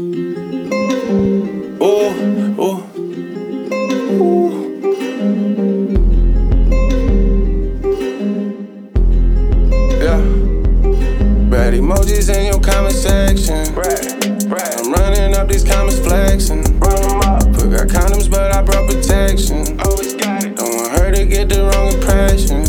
Ooh, ooh. Yeah. Bad emojis in your comment section. Right, right. I'm running up these comments flexing. Run them up. Put got condoms, but I brought protection. Always got it. Don't want her to get the wrong impression.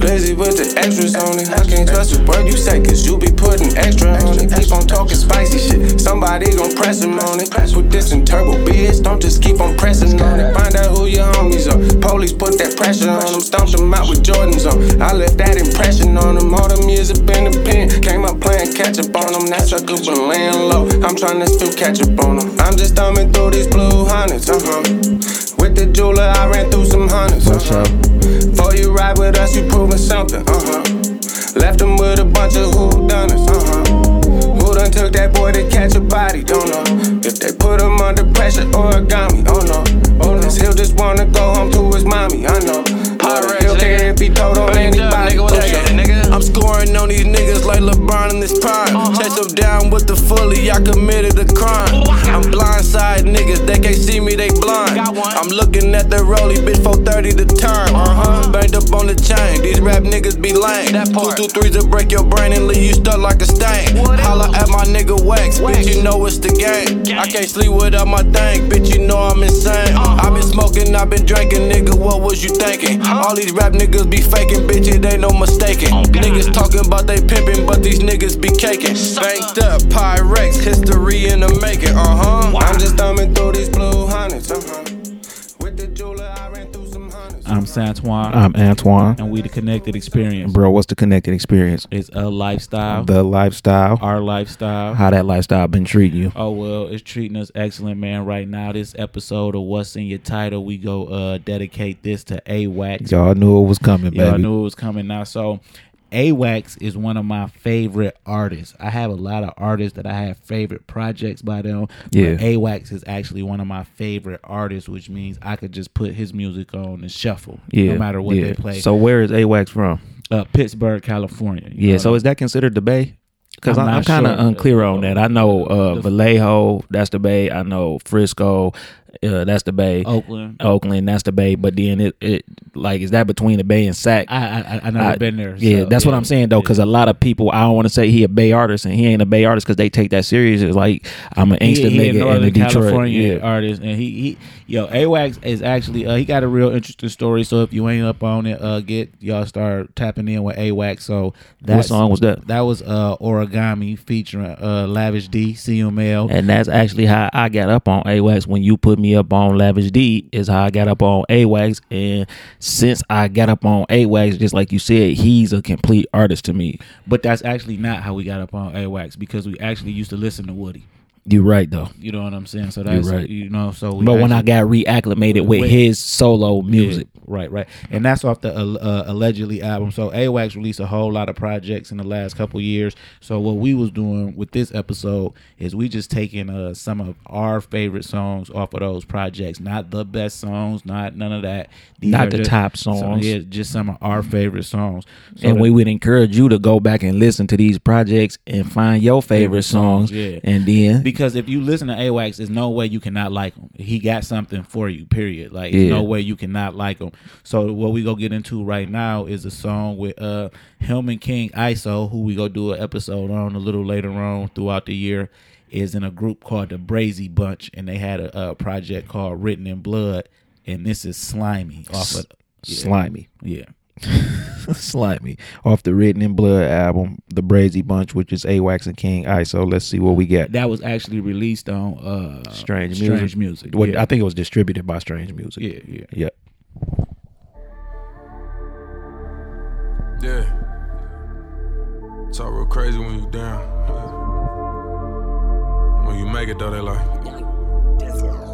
Blazzy with the extras on it. I can't trust a word you say, cause you be putting extra on it. Keep on talking spicy shit. Somebody gon' press him on it. Put this in turbo, bitch. Don't just keep on pressing on it. Find out who your homies are. Police put that pressure on them. Stomped them out with Jordans on. I left that impression on them. All them years up in the pen. Came up playing catch up on them. That up and laying low. I'm trying to still catch up on them. I'm just thumbing through these blue hundreds, uh huh. With the jeweler, I ran through some hundreds, uh huh. Before you ride with us, you proving something, uh huh. Left them with a bunch of who done uh huh. Who took that boy to catch a body, don't know. If they put him under pressure, origami, oh no. Oh no. He'll just wanna go home to his mommy, I know. Pyrex, He'll care if he told on Banged scoring on these niggas like LeBron in this prime. Chase them down with the fully, I committed a crime. I'm blindside niggas, they can't see me, they blind. I'm looking at the rollie, bitch, 430 the turn. Uh huh. Banged up on the chain, these rap niggas be lame. That part. Two, two, threes to break your brain and leave you stuck like a stain. Holla at my nigga Wax, Wax. bitch, you know it's the game. Gang. I can't sleep without my thing, bitch, you know I'm insane. Uh-huh. i been smoking, i been drinking, nigga, what was you thinking? All these rap niggas be faking, bitch, it ain't no mistaking. Oh, niggas talking about they pimping, but these niggas be caking. Sucker. Banked up, Pyrex, history in the making, uh huh. I'm just thumbing through these blue hundreds, uh huh. With the jeweler, I ran through some hundreds. I'm Santoine, I'm Antoine. and we the Connected Experience. Bro, what's the connected experience? It's a lifestyle, The lifestyle. our lifestyle. How that lifestyle been treating you? Oh well, it's treating us excellent, man. Right now, this episode of What's in Your Tidal, we go uh dedicate this to AWAX. Y'all knew it was coming, Y'all knew it was coming now. So AWAX is one of my favorite artists. I have a lot of artists that I have favorite projects by them. Yeah. AWAX is actually one of my favorite artists, which means I could just put his music on and shuffle. yeah, No matter what yeah. they play. So where is AWAX from? uh Pittsburg, California. Yeah. So is that considered the Bay? Because I'm I'm, I'm kind of sure. unclear on that. I know uh, Vallejo, that's the Bay. I know Frisco, uh, that's the Bay. Oakland. Oakland, that's the Bay. But then it, it like is that between the Bay and Sac? I I I never I- been there. Yeah, so, that's what I'm saying though, because a lot of people, I don't want to say he a Bay artist, and he ain't a Bay artist because they take that serious. It's like I'm an he, Inkster he a nigga in Northern the Detroit. California Yeah. artist, and he he yo AWAX is actually uh, he got a real interesting story. So if you ain't up on it, uh, get y'all start tapping in with AWAX. So that What song was that? That was uh Origami featuring uh Lavish D, CML. And that's actually how I got up on AWAX. When you put me up on Lavish D, is how I got up on AWAX. And since I got up on AWAX, just like you said, he's a complete artist to me. But that's actually not how we got up on AWAX because we actually used to listen to Woody. You're right though. You know what I'm saying? So that's right. you know. So But when I got reacclimated with Wait. his solo music, Yeah, right, right, and that's off the uh, uh, allegedly album. So AWAX released a whole lot of projects in the last couple years. So what we was doing with this episode is we just taking uh, some of our favorite songs off of those projects, not the best songs, not none of that. These Not the just- top so, songs. yeah, just some of our favorite songs. So and that- we would encourage you to go back and listen to these projects and find your favorite, Favorite songs. songs, yeah. And then because if you listen to AWAX, there's no way you cannot like him. He got something for you. Period. Like there's Yeah. no way you cannot like him. So what we go get into right now is a song with uh him and King ISO, who we go do an episode on a little later on throughout the year. Is in a group called the Brazy Bunch, and they had a, a project called Written in Blood, and this is Slimy off of yeah. Slimy. Yeah, Slimy. Off the Written in Blood album, The Brazy Bunch, which is AWAX and King ISO. Let's see what we get. that was actually released on uh Strange Strange Music. Music. What yeah. I think it was distributed by Strange Music. yeah, yeah. Yep. Yeah. Talk real crazy when you down. When you make it though, they like.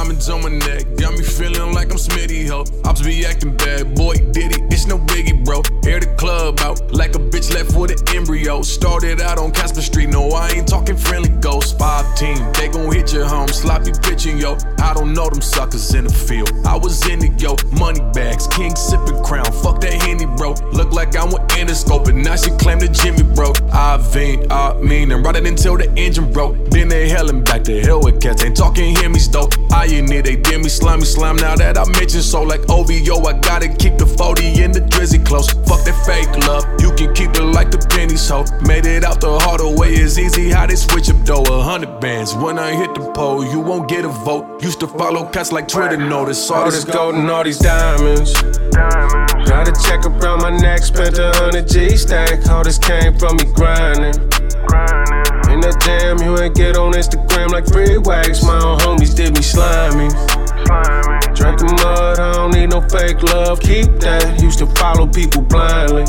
Diamond diamonds on my neck, got me feeling like I'm Smitty ho. Ops be acting bad, boy, did it, it's no biggie, bro. Air the club out like a bitch left with an embryo. Started out on Casper Street, no, I ain't talking friendly ghosts. Five team, they gon' hit your home, sloppy pitching, yo. I don't know them suckers in the field. I was in the yo, money bags, king sipping crown, fuck that Henny, bro. Look like I'm with endoscope, and now she claim that Jimmy bro. I veen, I mean, and ride it until the engine broke. Then they hell and back to hell with cats, ain't talking me though. I in it, they did me slimy slime. Now that I mentioned so, like OVO, I gotta keep the 40 in the drizzy close. Fuck that fake love, you can keep it like the pennies, ho. Made it out the harder way, it's easy how they switch up though. A hundred bands, when I hit the pole, you won't get a vote. Used to follow cats like Twitter, notice all, All this gold and all these diamonds. Got a check around my neck, spent a hundred G stack. All this came from me grinding. In the you ain't get on Instagram like free wax. My own homies did me slimy. Drinking mud, I don't need no fake love. Keep that. Used to follow people blindly.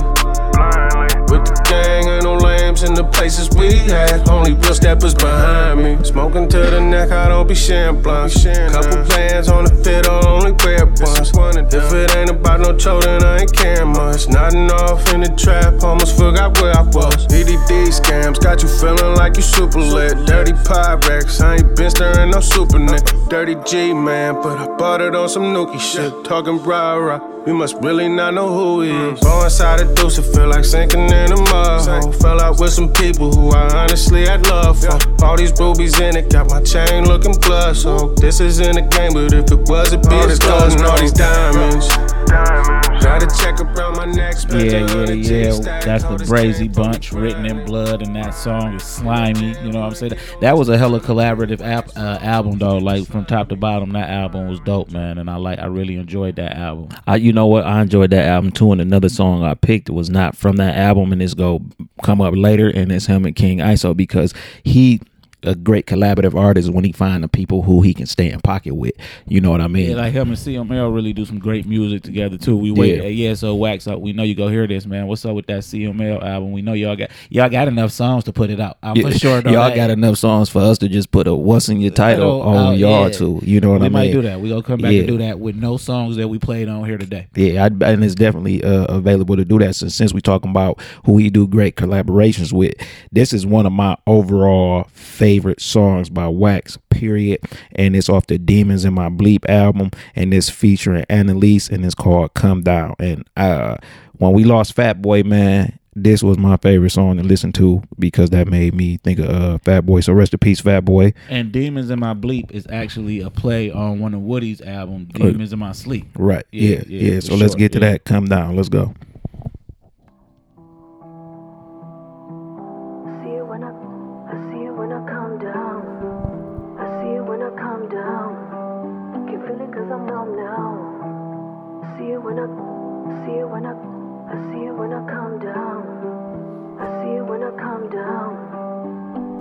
With the gang, ain't no in the places we had. Only real steppers behind me. Smoking to the neck, I don't be sharing blunts. Couple plans on the fit, I'll only wear once. If it ain't about no toe, then I ain't caring much. Nodding off in the trap, almost forgot where I was. EDD scams got you feeling like you super lit. Dirty Pyrex, I ain't been stirring no super net. Dirty G man, but I bought it on some nookie shit. Talking rah rah. We must really not know who he is. Go inside a deuce, it feel like sinking in the mud. Fell out with some people who I honestly had love for. All these rubies in it, got my chain looking plush. So this is in the game, but if it was, it'd be All this gold and all these diamonds. Got a check around my neck, Yeah, yeah, yeah. That's the this Brazy Bunch, written in blood, and that song is slimy. You know what I'm saying? That was a hella collaborative ap- uh, album, though. Like from top to bottom, that album was dope, man. And I like, I really enjoyed that album. I, you know what? I enjoyed that album too. And another song I picked was not from that album, and it's go come up later, and it's him and King ISO because he a great collaborative artist when he find the people who he can stay in pocket with. You know what I mean? Yeah, like him and CML really do some great music together too. We wait, Yeah. yeah. So wax up. We know you go hear this, man. What's up with that CML album? We know y'all got y'all got enough songs to put it out. I'm Yeah, for sure. y'all got enough songs for us to just put a "What's in Your Tidal" on uh, y'all yeah. too. You know what we I mean? We might do that. We gonna come back and do that with no songs that we played on here today. Yeah, I, and it's definitely uh, available to do that. Since since we talking about who he do great collaborations with, this is one of my overall favorite songs by Wax. Period, and it's off the Demons in My Bleep album, and it's featuring Analise, and it's called "Come Down." And uh, when we lost Fat Boy, man. This was my favorite song to listen to because that made me think of uh, Fat Boy. So rest in peace, Fat Boy. And Demons in My Bleep is actually a play on one of Woody's album. Demons in My Sleep. Right. Yeah, Yeah. yeah, Yeah. So let's sure, get to yeah. that. Come down. Let's go.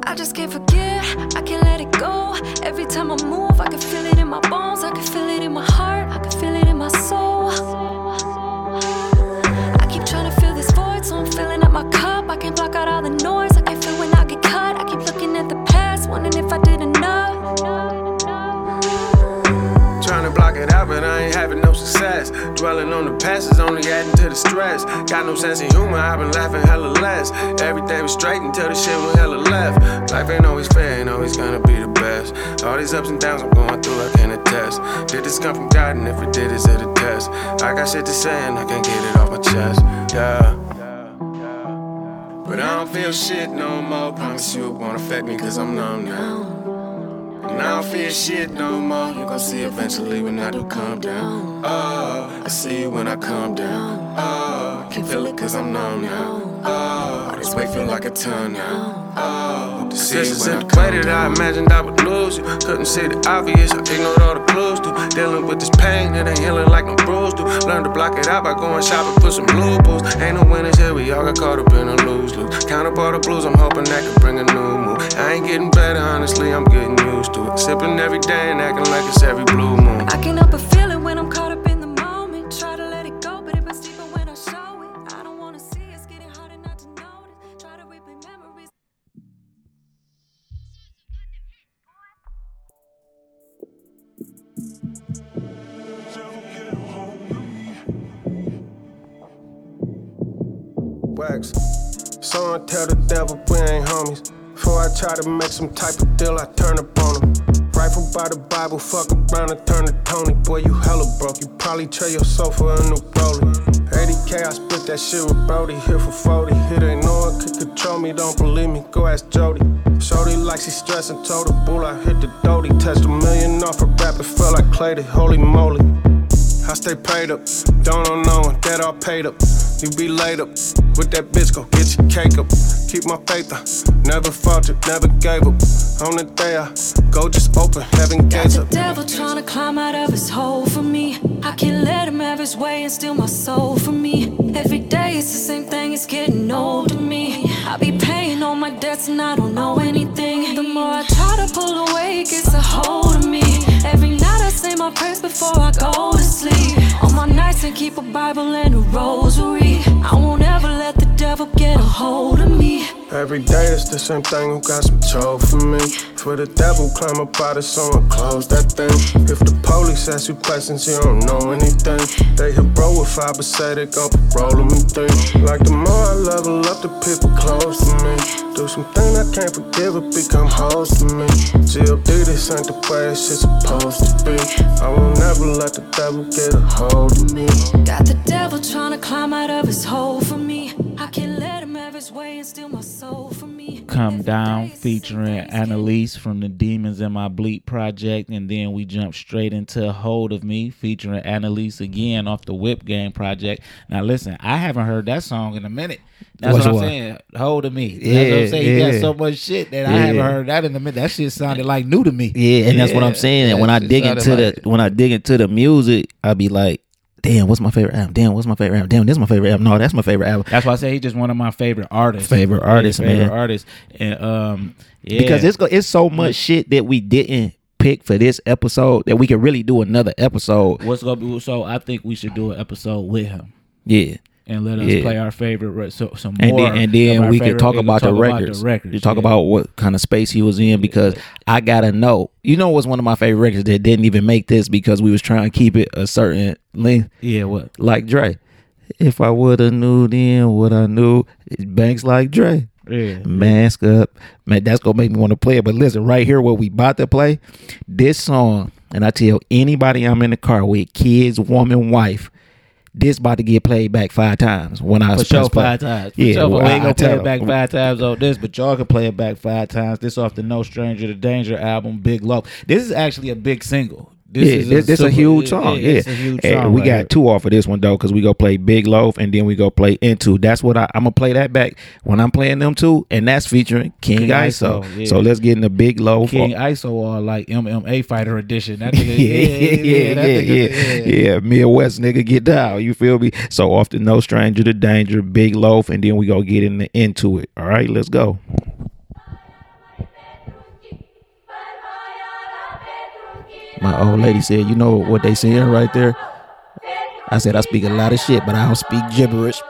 I just can't forget, I can't let it go. Every time I move, I can feel it in my bones, I can feel it in my heart, I can feel it in my soul. I keep trying to fill this void, so I'm filling up my cup. I can't block out all the noise, I can feel when I get cut. I keep looking at the past, wondering if I did enough. Trying to block it out, but I ain't having no success. Dwelling on the past is only adding to the stress. Got no sense of humor, I've been laughing hella less. Everything was straight until the shit went these ups and downs I'm going through, I can't attest. Did this come from God, and if it did, it's at a test. I got shit to say, and I can't get it off my chest. Yeah. But I don't feel shit no more. Promise you it won't affect me, cause I'm numb now. And I don't feel shit no more. You gon' see eventually when I do come down. Oh, I see you when I come down. Uh, oh, can feel it cause I'm numb now. Oh, this weight feel like a ton. Oh, to see you when I come way that I imagined I would lose you. Couldn't see the obvious, I ignored all the clues to dealing with this pain that ain't healing like no bruise do. Learn to block it out by going shopping for some blue booze. Ain't no winners here, we all got caught up in a lose lose. Count up all the blues, I'm hoping that can bring a new mood. I ain't getting better, honestly, I'm getting used to it. Sipping every day and acting like it's every blue moon. I can't help but feel it when I'm caught to make some type of deal, I turn up on him. Rifle by the Bible, fuck around and turn to Tony. Boy, you hella broke. You probably trade your soul for a new rollie. 80k, I split that shit with Brody. Here for 40. Hit ain't no one could control me. Don't believe me, go ask Jody. Shorty like she stressing, told the bull I hit the doty. Touched a million off a rap, it felt like clay. Holy moly. I stay paid up, don't know no one, that all paid up. You be laid up with that bitch, go get your cake up. Keep my faith up, never faltered, never gave up. On the day I go, just open heaven gates the up. devil trying to climb out of his hole for me. I can't let him have his way and steal my soul from me. Every day it's the same thing, it's getting old to me. I be paying all my debts and I don't know anything. The more I try to pull away, it gets a hold of me. Every night I say my prayers before I go and keep a Bible and a rosary. I won't ever let the devil get a hold of me. Every day it's the same thing, who got some told for me? For the devil climb up out of someone close that thing. If the police ask you questions, you don't know anything. They five, but say they gon' parole me three. Like the more I level up, the people close to me. Do something I can't forgive, it become hoes to me. GLD, this ain't the way shit's supposed to be. I won't never let the devil get a hold of me. Got the devil trying to climb out of his hole for me. I can't let Come Every Down day it's the featuring same thing, it's getting Analise from the Demons in My Bleep project. And then we jump straight into Hold of Me featuring Analise again off the Whip Game project. Now, listen, I haven't heard that song in a minute. That's Which what I'm one? saying. Hold of Me. That's what Yeah, I'm saying. He yeah. got so much shit that I haven't heard that in a minute. That shit sounded like new to me. Yeah, and that's what I'm saying. And when I dig sounded into like- the when I dig into the music, I be like, damn, what's my favorite album? Damn, what's my favorite album? Damn, this is my favorite album. No, that's my favorite album. That's why I say he's just one of my favorite artists. Favorite artists, favorite man. artists. And um, yeah. Because it's it's so much shit that we didn't pick for this episode that we could really do another episode. what's gonna be. So I think we should do an episode with him. Yeah. And let us Yeah. play our favorite so some And more then, and then we can talk about, can the, talk records. records. You talk yeah. about what kind of space he was in because I gotta know. You know what's one of my favorite records that didn't even make this because we was trying to keep it a certain length, yeah what like Dre. If I woulda knew then what I knew, banks like Dre. yeah Mask up, man. That's gonna make me want to play it. But listen, right here, what we about to play, this song, and I tell anybody I'm in the car with, kids, woman, wife, this about to get played back five times when I for press sure play. five times. For Yeah, sure, well, we ain't gonna play it back five times on this, but y'all can play it back five times. This off the No Stranger to Danger album, Big Loaf. This is actually a big single. This yeah, is this, this a huge song. Yeah, it's a huge And song. we right got here. two off of this one though, because we go play Big Loaf and then we go play Into. That's what I, I'm gonna play that back when I'm playing them two, and that's featuring King, King ISO. ISO, yeah. So let's get in the Big Loaf. King ISO or like MMA fighter edition. That nigga, yeah, yeah, yeah, yeah, nigga- yeah, yeah. Midwest nigga, get down. You feel me? So off the No Stranger to Danger, Big Loaf, and then we go get in the, into it. All right, let's go. My old lady said, "You know what they saying right there?" I said, "I speak a lot of shit, but I don't speak gibberish."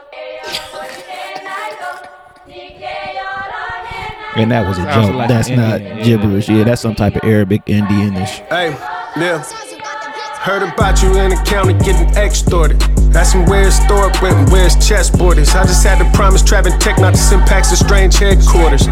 And that was a Sounds joke. like that's an not Indian, yeah. gibberish. Yeah, that's some type of Arabic Indianish. Hey, yeah. Heard about you in the county getting extorted. Got some weird store equipment, where's chessboarders? I just had to promise Trapping Tech not to send packs to strange headquarters.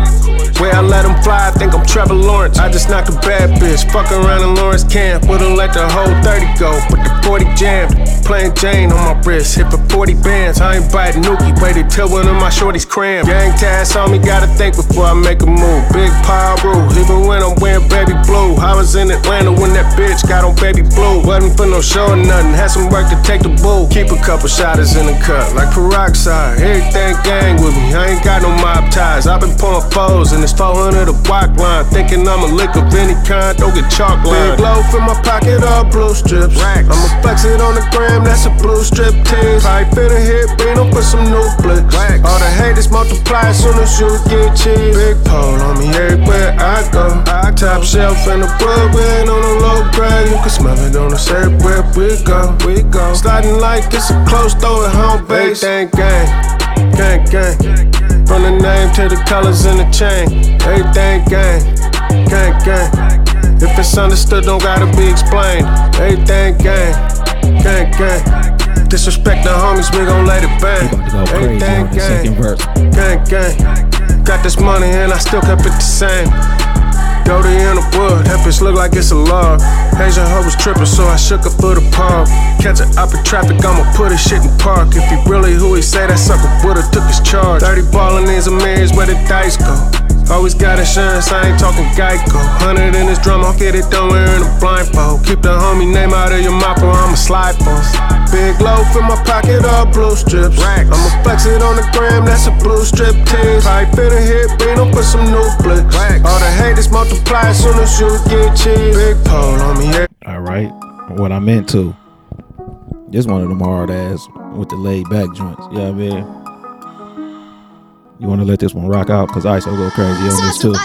Where I let them fly, I think I'm Trevor Lawrence. I just knocked a bad bitch, fuck around in Lawrence camp. Wouldn't let the whole 30 go, but the 40 jammed. Plain Jane on my wrist, hit for 40 bands. I ain't biting nookie, waited till one of my shorties crammed. Gang task on me, gotta think before I make a move. Big power rule, even when I'm wearing baby blue. I was in Atlanta when that bitch got on baby blue. Wasn't for no show or nothing, had some work to take the bull. Keep a couple shotters in the cup, like peroxide. Everything gang with me, I ain't got no mob ties. i been pouring foes and it's 400 a block line. Thinking I'm a lick of any kind, don't get chalk line. Big loaf in my pocket, all blue strips. I'ma flex it on the gram, that's a blue strip tease. Probably fit a hit, Reno for some new flicks. All the haters multiply as soon as you get cheese. Big pole on me everywhere I go. I top shelf in the ain't on a low grade. You can smell it on us everywhere we go. We go. Sliding like it's a close door at home base. Everything gang, gang, gang. From the name to the colors in the chain. Everything gang, gang, gang. If it's understood, don't gotta be explained. Everything gang, gang, gang. Disrespect the homies, we gon' let it bang. He about to go crazy Everything second gang. verse. Gang, gang. Got this money and I still kept it the same. Doty in the wood, that bitch look like it's a log. Asian hoe was tripping, so I shook her for the paw. Catch it up in traffic, I'ma put his shit in park. If he really who he say, that sucker would've took his charge. 30 ballin' is a millions where the dice go. Always got insurance, I ain't talking Geico. Hundred in this drum, I'll get it done wearing a blindfold. Keep the homie name out of your mouth or I'ma slide for Big loaf in my pocket, all blue strips. I'ma flex it on the gram, that's a blue strip tease. Pipe in a hit, Reno put some new flicks. All the haters multiply as soon as you get cheese. Big pole on me. All right. What I'm into. Just one of them hard ass with the laid back joints. You know what I mean? You want to let this one rock out? Because ISO go crazy on this too.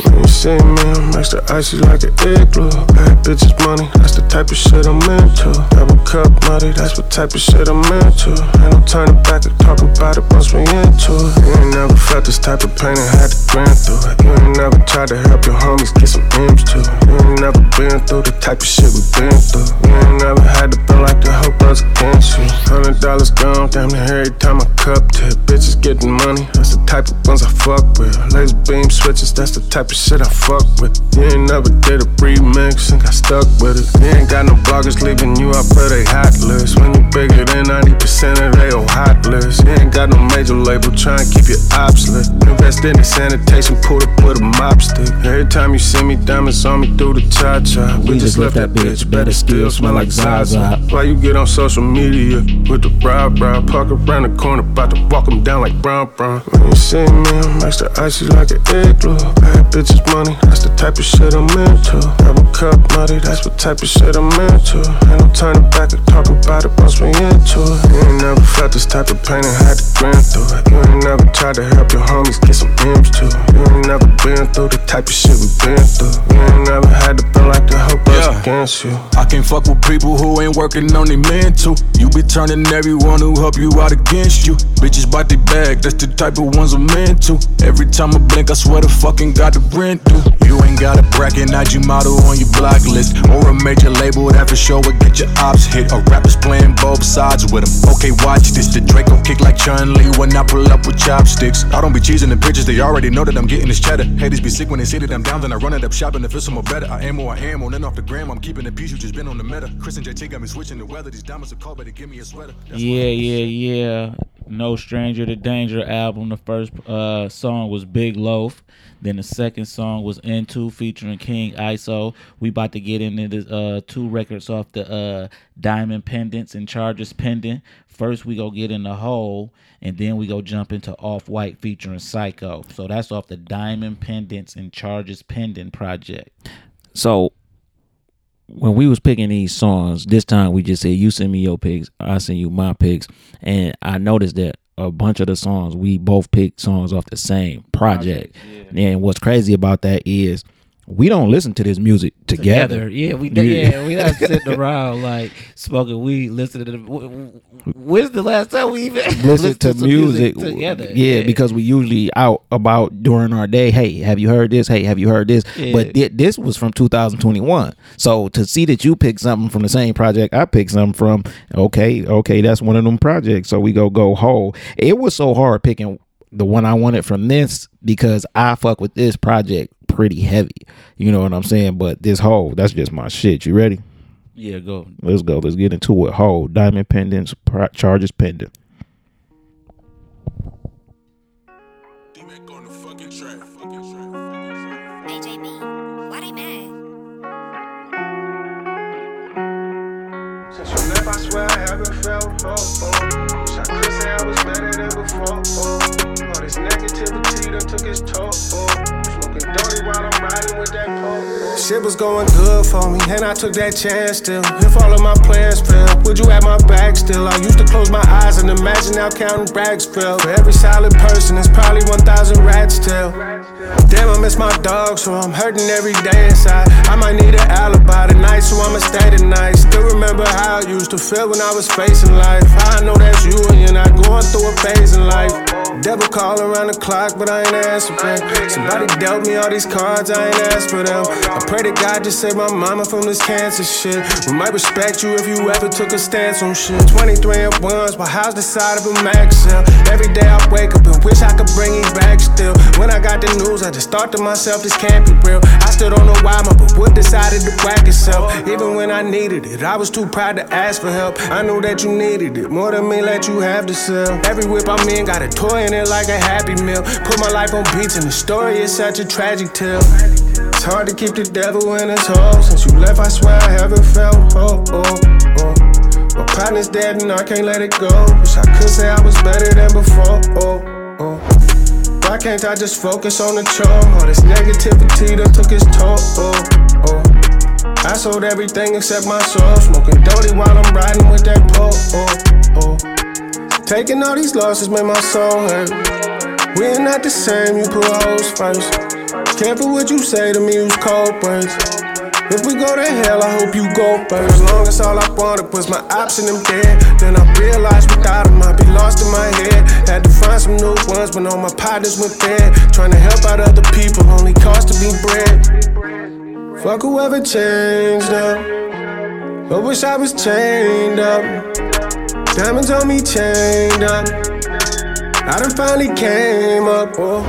Hits. You see me, I'm extra icy like an igloo. Bad bitches money, that's the type of shit I'm into. Double cup money, that's what type of shit I'm into. No turning back and talking about it once we into it. You ain't never felt this type of pain and had to grind through it. You ain't never tried to help your homies get some M's too. You ain't never been through the type of shit we been through. You ain't never had to feel like the hope was against you. Hundred dollars gone, damn near every time I cup tip. Bitches getting money, that's the type of ones I fuck with. Laser beam switches, that's the type of shit I fuck with. You ain't never did a remix and got stuck with it. You ain't got no bloggers leaving you up for they hot list. When you bigger than 90% of they old hot list. You ain't got no major label, try and keep your ops lit. Invest in the sanitation, pull up with a mop stick. Every time you see me, diamonds on me through the cha cha. We, just left that bitch, better still smell like Zaza. Why you get on social media with the brow brow? Park around the corner, about to walk 'em down like brown brown. When you see me, I'm extra icy like an igloo. Bad bitches money, that's the type of shit I'm into. Double cup money, that's what type of shit I'm into. Ain't no turning back and talking about it once we into it. You ain't never felt this type of pain and had to grind through it. You ain't never tried to help your homies get some M's too. You ain't never been through the type of shit we been through. You ain't never had to feel like the hope Yeah. against you. I can't fuck with people who ain't working on their mental. You be turning everyone who help you out against you. Bitches bite their bag, that's the type of ones I'm into. Every time I blink, I swear to fucking got the rent due. You ain't got a bracket, IG model on your block list. Or a major label that for sure would get your ops hit. Or rappers playing both sides with them. Okay, watch this. The Draco kick like Chun Li when I pull up with chopsticks. I don't be cheesing the pictures, they already know that I'm getting this cheddar. Haters be sick when they see that I'm down, then I run it up shopping to feel some more better. I am who I am, on and off the gram. I'm keeping the peace, you just been on the meta. Chris and JT got me switching the weather. These diamonds are cold, but they give me a sweater. That's Yeah, yeah, yeah. No Stranger to Danger album. The first uh, song was Big Loaf. Then the second song was Into featuring King ISO. We about to get into the uh, two records off the uh, Diamond Pendants and Charges Pending. First, we go get in the hole, and then we go jump into Off White featuring Physko. So that's off the Diamond Pendants and Charges Pending project. So when we was picking these songs, this time we just said you send me your picks, I send you my picks, and I noticed that a bunch of the songs we both picked songs off the same project. And what's crazy about that is we don't listen to this music together. Yeah, we Yeah. yeah, we not sitting around like smoking weed, listening to the. When's the last time we even Listen listened to some music, together? yeah, because we usually out about during our day. Hey, have you heard this? Hey, have you heard this? Yeah. But thi- this was from 2021. So to see that you picked something from the same project I picked something from, okay, okay, that's one of them projects. So we go go whole. It was so hard picking the one I wanted from this because I fuck with this project pretty heavy. You know what I'm saying? But this whole, that's just my shit. You ready? yeah, go. Let's go. Let's get into it. Whole diamond pendants, pro- charges pending. D-Mac on the fucking track. AJB, why they mad? Since you left, I swear I haven't felt hope. Oh. Wish I could say I was better than before. Oh. All this negativity done took its toll. Oh. Dirty while I'm riding with that. Shit was going good for me, and I took that chance still. If all of my plans fail, would you have my back still? I used to close my eyes and imagine how counting rags fell. For every solid person, it's probably 1,000 rats still. Damn, I miss my dog, so I'm hurting every day inside. I might need an alibi tonight, so I'ma stay tonight. Still remember how I used to feel when I was facing life. I know that's you and you're not going through a phase in life. Devil call around the clock, but I ain't answering. Somebody dealt me all these cards, I ain't asked for them. I pray to God to save my mama from this cancer shit. We might respect you if you ever took a stance on shit. 23 and once, my house the side of a max cell. Every day I wake up and wish I could bring you back still. When I got the news, I just thought to myself, this can't be real. I still don't know why my wood decided to whack itself. Even when I needed it, I was too proud to ask for help. I knew that you needed it more than me, let you have the sell. Every whip I'm in got a toy it like a happy meal. Put my life on beats and the story is such a tragic tale. It's hard to keep the devil in his hole. Since you left, I swear I haven't felt oh, oh, oh. My partner's dead and I can't let it go. Wish I could say I was better than before. Oh, oh. Why can't I just focus on the chore? All this negativity that took its toll. Oh, oh. I sold everything except my soul. Smoking dirty while I'm riding with that pole. Oh, oh. Taking all these losses made my soul hurt. We're not the same, you put hoes first. Careful what you say to me, use cold words. If we go to hell, I hope you go first. As long as all I wanted was my option, I'm dead. Then I realized without them, I'd be lost in my head. Had to find some new ones, but all my partners went dead. Trying to help out other people, only cost to be bread. Fuck whoever changed up. I wish I was chained up. Diamonds on me chained up. I done finally came up. Oh.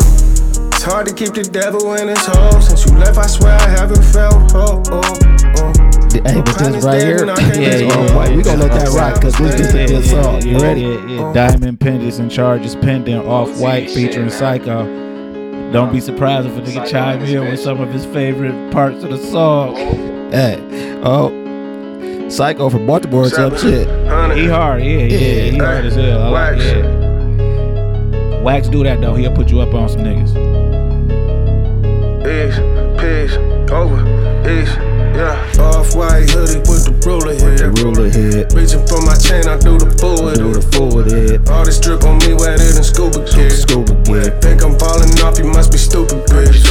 It's hard to keep the devil in his hole. Since you left, I swear I haven't felt oh, oh, oh. Hey, but this right here, Yeah, yeah, boy, we gonna let that rock because this is a good song. You ready? Yeah, yeah. Diamond pendants and charges pending off white featuring Physko. Don't be surprised if a nigga chime in with some of his favorite parts of the song. Hey, oh, Physko from Baltimore or some shit. He hard, yeah, yeah, he hard as hell. I like Wax. yeah. Wax do that though. He'll put you up on some niggas. East, peace, over, east, yeah. Off white hoodie with the ruler The ruler head, Reaching for my chain, I do the with do the forward head, All this drip on me wetter than scuba gear. scuba gear. Think I'm falling off, you must be stupid, bitch.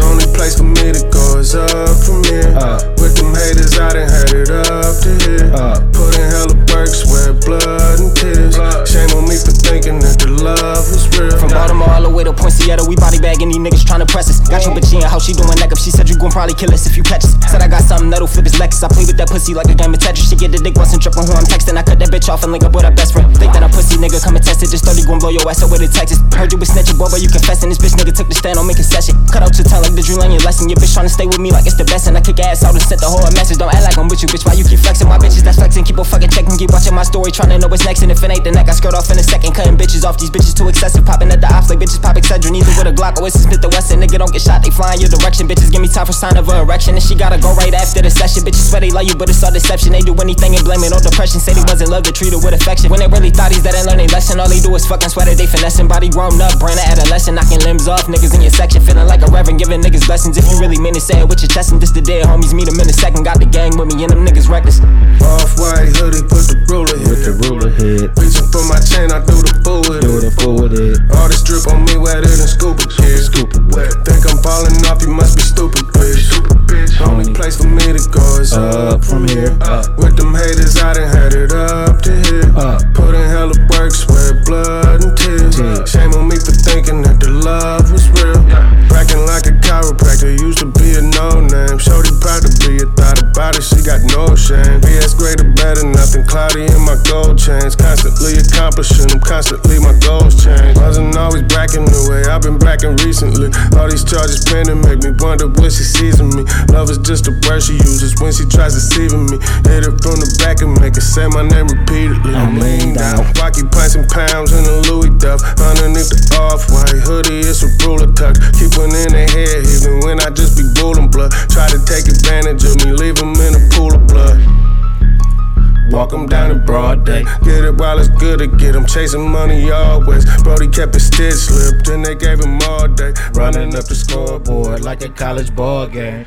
Only place for me to go is up from here. Uh. With them haters, I done had it up to here. Uh. Put in hella work, sweat blood and tears. Shame on me for thinking that the love was real. From Baltimore all the way to Poinciana, we body bagging these niggas trying to press us. Got your bitch in, how she doing neck up? She said you gon' probably kill us if you catch us. Said I got something that'll flip his Lexus. I play with that pussy like a game of Tetris. She get the dick once and trip on who I'm texting. I cut that bitch off and link up with her best friend. Think that I'm pussy, nigga, come and test it. Just 30 gon' blow your ass up with a Texas. Heard you was snitching, boy, but you confessing. This bitch nigga took the stand on me concession. Cut out your tongue like the drill on your lesson. Your bitch tryna stay with me like it's the best. And I kick ass out and sent the whole message. Don't act like I'm with you, bitch. Why you keep flexing? My bitches that's flexing. Keep on fucking checking. Keep watching my story. Tryna know what's next. And if it ain't the neck, I skirt off in a second. Cutting bitches off. These bitches too excessive. Popping at the ops like bitches pop Excedrin. Either with a Glock or it's a Smith the Wesson. Nigga don't get shot. They flying your direction. Bitches give me time for sign of a erection. And she gotta go right after the session. Bitches swear they love you, but it's all deception. They do anything and blame it on depression. Say they wasn't love to treat her with affection. When they really thought he's that ain't learn a lesson. All they do is fucking sweater. They finessing. Body grown up. Brain of adolescent. Knocking limbs off. Niggas in your section. Feeling like a reverend. Giving niggas blessings. If you really mean it, say it with your chest. And this the dead homies. Meet them in a second. Got the gang with me. And them niggas reckless. Off white hoodie, put the ruler With the here. ruler head, Reaching for my chain, I do the full with do it. the forward head, All this drip on me wetter than scuba gear. Scuba gear. Think I'm falling off, you must be stupid, bitch. Only place for me to go is up from here, up. With them haters, I done had it up to here. Up. Put in hella work, sweat blood and tears. Tears. Shame on me for thinking that the love was real. Cracking like a chiropractor, used to be a no name. Shorty proud to be a thought about it, she got no shame. BS greater, better, nothing cloudy in my gold chains. Constantly accomplishing them, constantly my goals change. Wasn't always bracking the way I've been bracking recently. All these charges pending make me wonder what she sees in me. Love is just a word she uses when she tries deceiving me. Hit it from the back and make her say my name repeatedly. I'm lean down, rocky pints and pounds in a Louis Duff. Underneath the off-white hoodie, it's a ruler tuck. Keep one in the head, even when I just be booling blood. Try to take advantage of me, leave 'em in a pool of blood. Walk down in broad day. Get it while it's good to get. Chasing money always. Brody kept his stitch slipped, then they gave him all day. Running up the scoreboard like a college ball game.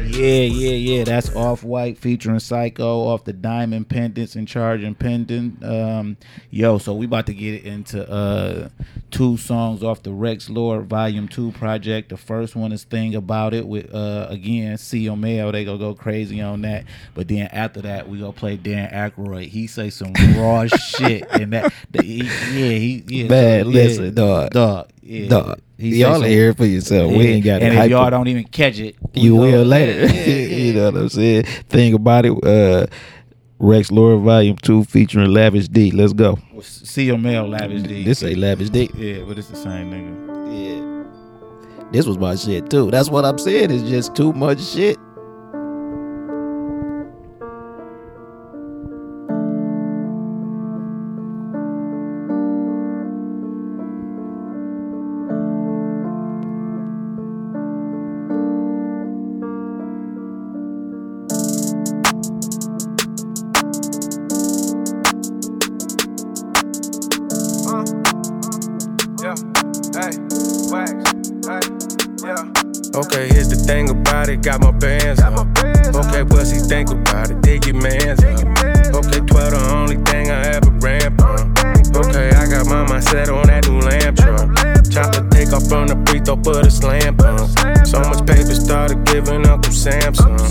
Yeah, yeah, yeah. That's Off White featuring Physko off the Diamond Pendants and Charging Pendant. Um, yo, so we about to get into uh two songs off the Rex Lord Volume Two project. The first one is Thing About It with uh again CML. They gonna go crazy on that. But then after that, we gonna play Dan Aykroyd. He say some raw shit and that. The, he, yeah, he yeah. Man, so, yeah, listen, dog. dog. Yeah, Dog, He y'all hear it for yourself. We ain't got And it. if y'all don't even catch it, you will later. Yeah, yeah, yeah. you know what I'm saying? Think about it, uh, Rex Lord Volume Two featuring Lavish D. Let's go. CML Lavish D. This ain't Lavish D. Yeah, but it's the same nigga. Yeah. This was my shit too. That's what I'm saying. It's just too much shit.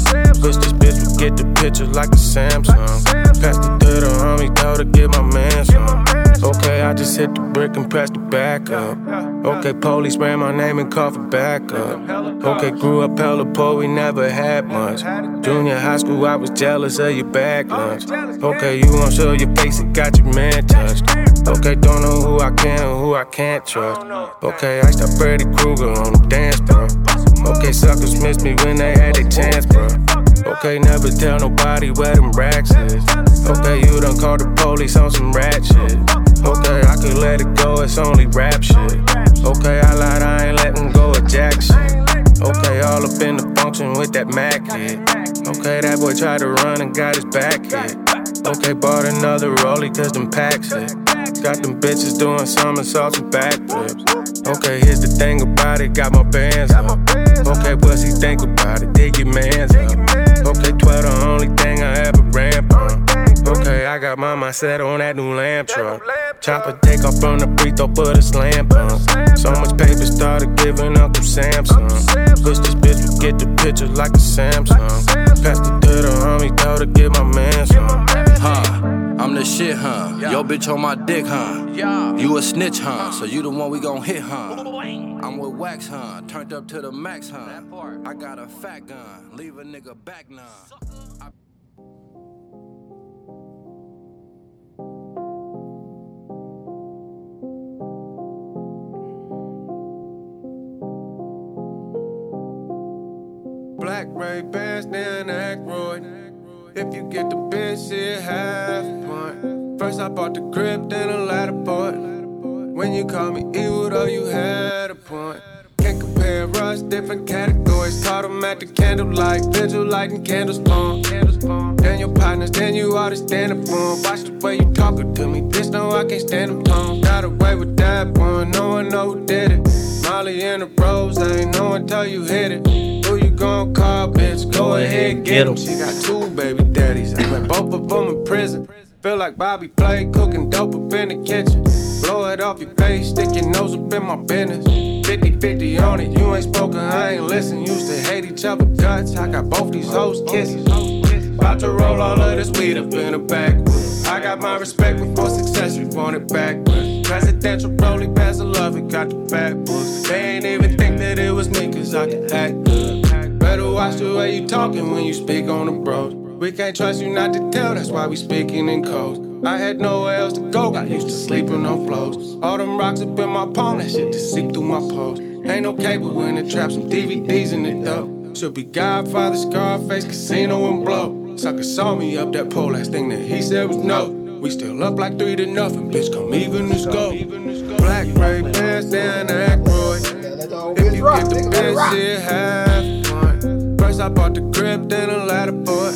Samsung. This bitch would get the picture like a Samsung. Passed it to the homie, told her get my man some. Okay, I just hit the brick and pressed the back up. Okay, police ran my name and called for backup. Okay, grew up hella poor, we never had much. Junior high school, I was jealous of your back lunch. Okay, you won't show your face, it got your man touched. Okay, don't know who I can and who I can't trust. Okay, I stopped Freddy Krueger on the dance floor. Okay, suckers missed me when they had their chance, bro. Okay, never tell nobody where them racks is. Okay, you done called the police on some rat shit. Okay, I could let it go, it's only rap shit. Okay, I lied, I ain't letting go of jack shit. Okay, all up in the function with that Mac hit. Okay, that boy tried to run and got his back hit. Okay, bought another rollie cause them packs hit. Got them bitches doing somersaults and backflips. Okay, here's the thing about it, got my bands up. Okay, he think about it? Dig your man's up. Okay, 12 the only thing I ever ran from. Okay, I got my mindset on that new lamp truck. Chopper take off from the free throw, put a slam pump. So much paper started giving Uncle Samsung. Wish this bitch would get the picture like a Samsung. Passed it to the homie, told her get my man some. Huh, I'm the shit, huh? Yo, bitch on my dick, huh? You a snitch, huh? So you the one we gon' hit, huh? I'm with wax, huh? Turned up to the max, huh? I got a fat gun, leave a nigga back now. Black Ray Bans, Dan Aykroyd. If you get the bitch, it half point. First I bought the grip, then a ladder board. When you call me evil, though, you had a point. Can't compare us, different categories. Caught 'em at the candlelight, vigil lighting candles on. Then your partners, then you oughta stand up for 'em. Watch the way you talking to me, bitch, no, I can't stand them tone. Got away with that one, no one know who did it. Molly and the rose, I ain't no one tell you hit it. Who you gon' call, bitch? Go ahead, get him. She got two baby daddies, I met both of them in prison. Feel like Bobby Flay, cooking dope up in the kitchen. Blow it off your face, stick your nose up in my business. 50 50 on it, you ain't spoken, I ain't listen. Used to hate each other guts, I got both these hoes kissing. About to roll all of this weed up in the backwoods. I got my respect before success, we want it backwards. Presidential rolling past the love, it got the books. They ain't even think that it was me, cause I can act good. Watch the way you talking when you speak on the bros. We can't trust you not to tell, that's why we speaking in codes. I had nowhere else to go, got used to sleeping on floors. All them rocks up in my palm, that shit just seep through my pores. Ain't no cable in the trap, some DVDs in it though. Should be Godfather, Scarface, Casino, and Blow. Sucker saw me up that pole, last thing that he said was no. We still up like three to nothing, bitch, come even this go. Black Ray Bans, Dan Aykroyd. If you get the best shit, half. First I bought the grip, then a ladder boy.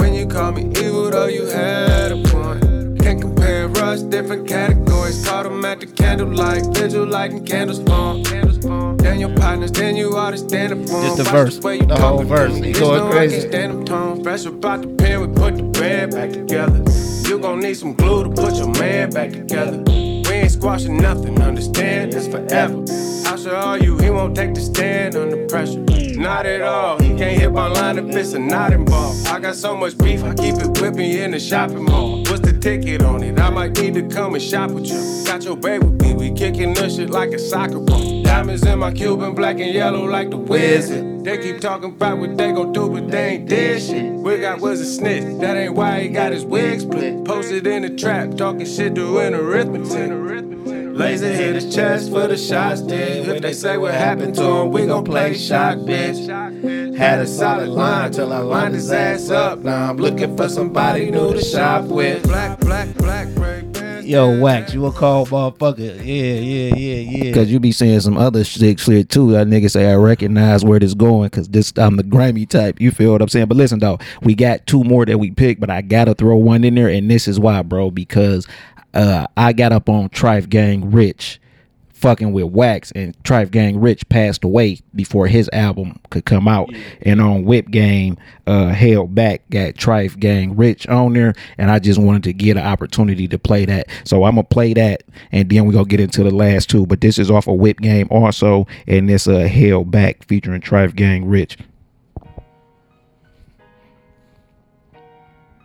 When you call me evil, though, you had a point. Can't compare us, different categories. Caught 'em at the candlelight, vigil lighting candles on. understand your partners, then you ought to stand up Just the verse, the whole verse. He going I crazy. stand them tones. Fresh about the pen, we put the band back together. You gon' need some glue to put your man back together. We ain't squashing nothing, understand? It's forever. I'll show all you, he won't take the stand under pressure. Not at all. He can't hit my line if it's a not involved. I got so much beef, I keep it whipping in the shopping mall. What's the ticket on it? I might need to come and shop with you. Got your baby me, we kicking this shit like a soccer ball. Diamonds in my Cuban, black and yellow like the wizard. They keep talking about what they gon' do, but they ain't did shit. We got was a snitch, that ain't why he got his wig split. Posted in the trap, talking shit doing arithmetic. Laser hit his chest for the shots did. If they say what happened to him, we gon' play shot, bitch. Had a solid line till I lined his ass up. Now I'm looking for somebody new to shop with. Black, black, black, break. Yo, Wax, you a cold motherfucker. Yeah, yeah, yeah, yeah. Cause you be seeing some other shit shit too. That nigga say I recognize where this going. Cause this I'm the grimy type. You feel what I'm saying? But listen though, we got two more that we picked, but I gotta throw one in there, and this is why, bro. Because uh, I got up on Trife Gang Rich, fucking with Wax, and Trife Gang Rich passed away before his album could come out. And on Whip Game, uh, held back got Trife Gang Rich on there, and I just wanted to get an opportunity to play that. So I'm gonna play that, and then we're gonna get into the last two. But this is off of Whip Game also, and this uh held back featuring Trife Gang Rich.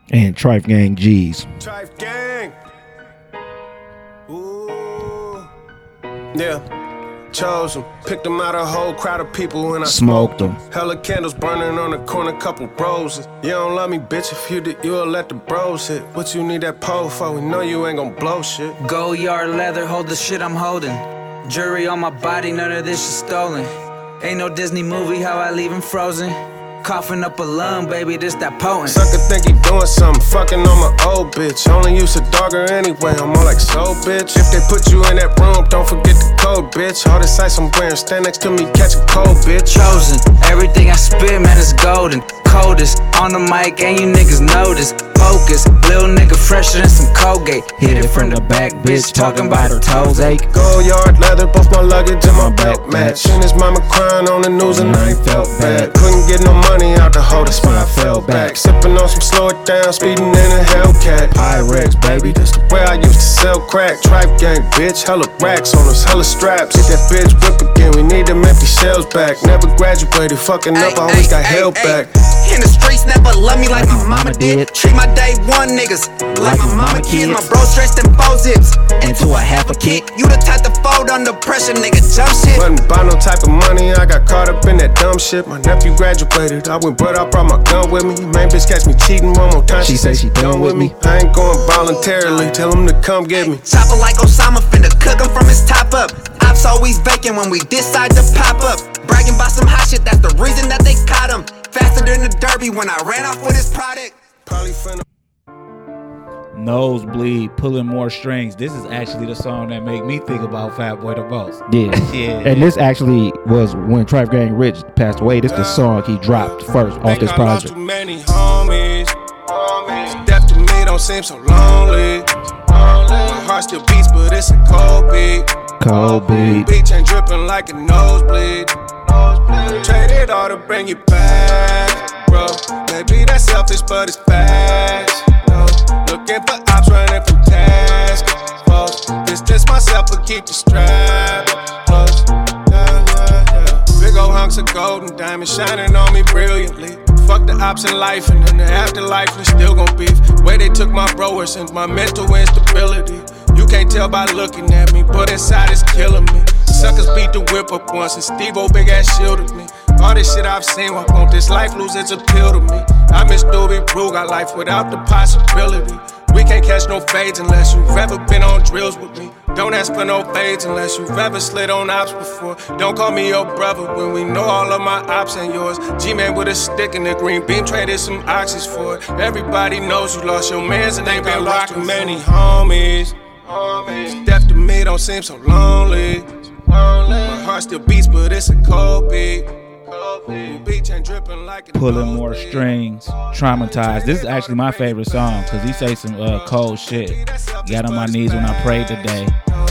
And Trife Gang G's. Trife Gang. Yeah. Chose them. Picked them out of a whole crowd of people and I Smoked 'em. Hella candles burning on the corner, couple roses. You don't love me, bitch. If you did, you'll let the bros hit. What you need that pole for? We know you ain't gon' blow shit. Go yard leather, hold the shit I'm holding. Jury on my body, none of this is stolen. Ain't no Disney movie, how I leave him frozen. Coughing up a lung, baby, this that potent. Sucker think he doing something, fucking on my old bitch. Only use a dogger anyway, I'm more like so bitch. If they put you in that room, don't forget the code, bitch. All this ice I'm wearing, stand next to me, catch a cold, bitch. Chosen, everything I spit, man, is golden. Coldest on the mic, and you niggas notice. Focus, little nigga fresher than some Colgate. Hit it from the back, bitch, talking about her toes ache. Go yard leather, both my luggage and my belt match. Seen his mama crying on the news and I ain't felt bad. Couldn't get no money out the hole, that's why I fell back. Sipping on some slow it down, speeding in a Hellcat. Pyrex, baby, that's the way I used to sell crack. Trife gang, bitch, hella racks on us, hella straps. Hit that bitch whip again, we need them empty shells back. Never graduated, fucking up, always got held back. In the streets, never love me like my mama did. Treat my day one niggas like my mama kids. My bro stretched them four zips into a half a kick. You the type to fold under pressure, nigga, jump shit. Wasn't buy no type of money, I got caught up in that dumb shit. My nephew graduated, I went, but I brought my gun with me. Main bitch catch me cheating one more time, she, say she done with me. I ain't going voluntarily, tell him to come get me. Chopper like Osama, finna cook him from his top up. Ops always vacant when we decide to pop up. Bragging about some hot shit, that's the reason that they caught him. Faster than the derby when I ran off with his product. Probably finna. Nosebleed, pulling more strings. This is actually the song that made me think about Fat Boy the most. Yeah. Yeah. And this actually was when Trife Gang Rich passed away. This is the song he dropped first off Think this I lost project. too many homies. homies. Death to me don't seem so lonely. My heart still beats, but it's a cold beat. Cold beat. Beach ain't dripping like a nosebleed. Trade it all to bring you back, bro. Maybe that's selfish, but it's facts. No. Looking for ops running from task. Folks, just myself, but keep the strap. Close. Yeah, yeah, yeah. Big old hunks of gold and diamonds shining on me brilliantly. Fuck the ops in life, and in the afterlife, we still gon' beef. Way they took my bro since my mental instability. You can't tell by looking at me, but inside it's killing me. Suckers beat the whip up once, and Steve O big ass shielded me. All this shit I've seen, why won't this life lose its appeal to me? I miss Doobie Brew, got life without the possibility. We can't catch no fades unless you've ever been on drills with me. Don't ask for no fades unless you've ever slid on ops before. Don't call me your brother when we know all of my ops and yours. G Man with a stick and the green beam traded some oxys for it. Everybody knows you lost your mans and ain't been rocking many homies. Death to me don't seem so lonely. My heart still beats, but it's a cold beat. Beach ain't dripping like a pulling more strings, traumatized. This is actually my favorite song because he say some uh, cold shit. Got on my knees when I prayed today.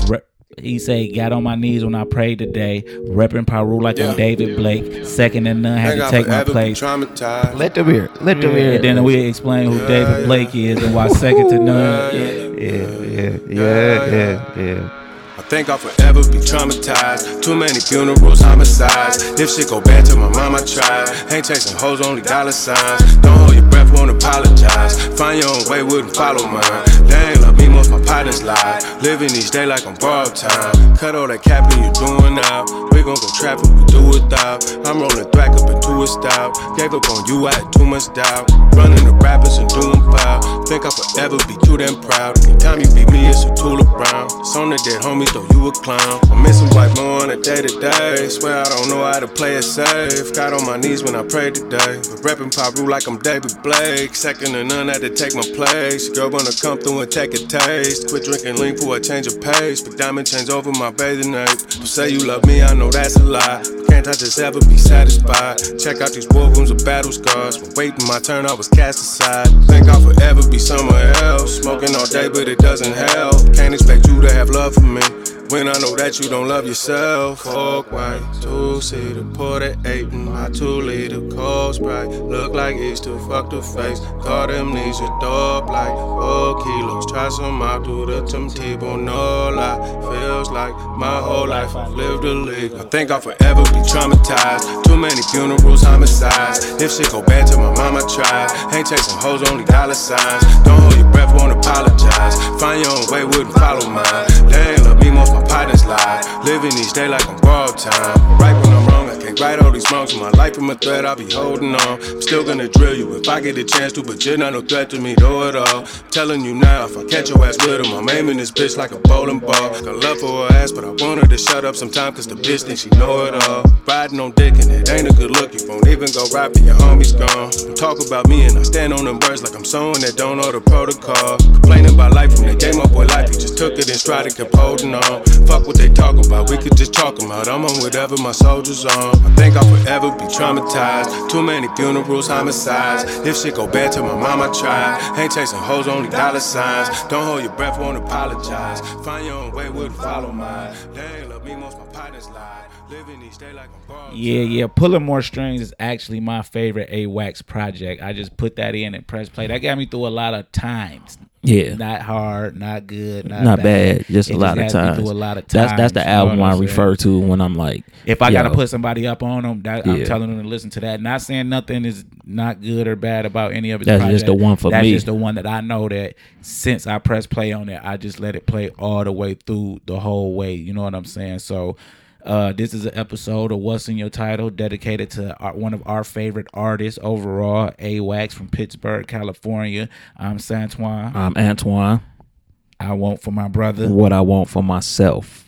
Re- He say, "Got on my knees when I prayed today, repping Piru like Yeah. I'm David Blake. Second and none, had to take my place." Traumatized. Let the hear. it. Let the hear. And then we explain who David Blake is and why second to none. Yeah, yeah, yeah, yeah, yeah. I think I'll forever be traumatized. Too many funerals, homicides. If shit go bad to my I tried. Ain't chasing hoes, only dollar signs. Don't hold your breath, won't apologize. Find your own way, wouldn't follow mine. They ain't love me, most my partners lie. Living each day like I'm borrowed time. Cut all that capping you doing now. We gon' go trapping, we do without. I'm rolling thwack up into a style. Gave up on you, I had too much doubt. Running the rappers and doing foul. Think I'll forever be too damn proud. Anytime you beat me, it's a tool brown. It's on the dead though you a clown. I'm missing white more on a day to day. Swear I don't know how to play it safe. Got on my knees when I prayed today. But reppin' Piru like I'm David Blake. Second to none, had to take my place. Girl wanna come through and take a taste. Quit drinking lean for a change of pace. But diamond chains over my bathing ape. You say you love me, I know that's a lie. Can't I just ever be satisfied? Check out these war rooms of battle scars. When waiting my turn, I was cast aside. Think I'll forever be somewhere else. Smoking all day, but it doesn't help. Can't expect you to have love for me. When I know that you don't love yourself, fuck white, two seater, pour the eight in my two liter, cold sprite. Look like it's Easter, fuck the face. Caught amnesia, dope like four kilos. Try some out, do the Tim Tebow, no lie. Feels like my whole life I've lived a league. I think I'll forever be traumatized. Too many funerals, homicides. If shit go bad to my mom, I tried. Ain't chasing hoes, only dollar signs. Don't hold your breath, won't apologize. Find your own way, wouldn't follow mine. They ain't love me, most my partners lie. Living each day like I'm borrowed time. Right when I'm wrong, I can't right all these wrongs. With my life from a threat, I'll be holding on. I'm still gonna drill you if I get a chance to, but you're not no threat to me, though at all. telling you now, if I catch your ass with him, I'm aiming this bitch like a bowling ball. Got love for her ass, but I want her to shut up sometime, cause the bitch thinks she know it all. Riding on dick and it ain't a good look, you won't even go right, but your homie's gone. Talk about me and I stand on them birds like I'm someone that don't know the protocol. Complaining about life from the game up boy life, you just took it and stride and kept holding on. Fuck what they talk about, we could just talk them out. I'm on whatever my soldiers on. I think I'll forever be traumatized. Too many funerals, homicides. If shit go bad to my mom, I tried. Ain't chasing hoes, only dollar signs. Don't hold your breath, won't apologize. Find your own way, wouldn't follow mine. They ain't love me, most my partners lie. Living each day like I'm borrowed. Yeah, yeah. Pulling more strings is actually my favorite A Wax project. I just put that in and press play. That got me through a lot of times. Yeah. Not hard, not good, not, Not bad, just It a lot of got me times. through a lot of times. That's that's the album I refer to when I'm like, If I gotta put somebody up on them, that, I'm telling them to listen to that. Not saying nothing is not good or bad about any of his. That's just the one for That's me. That's just the one that I know that since I press play on it, I just let it play all the way through the whole way. You know what I'm saying? So. Uh, this is an episode of What's in Your Tidal dedicated to our, one of our favorite artists overall, A-Wax from Pittsburg, California. I'm Santoine. I'm Antoine. I want for my brother. What I want for myself.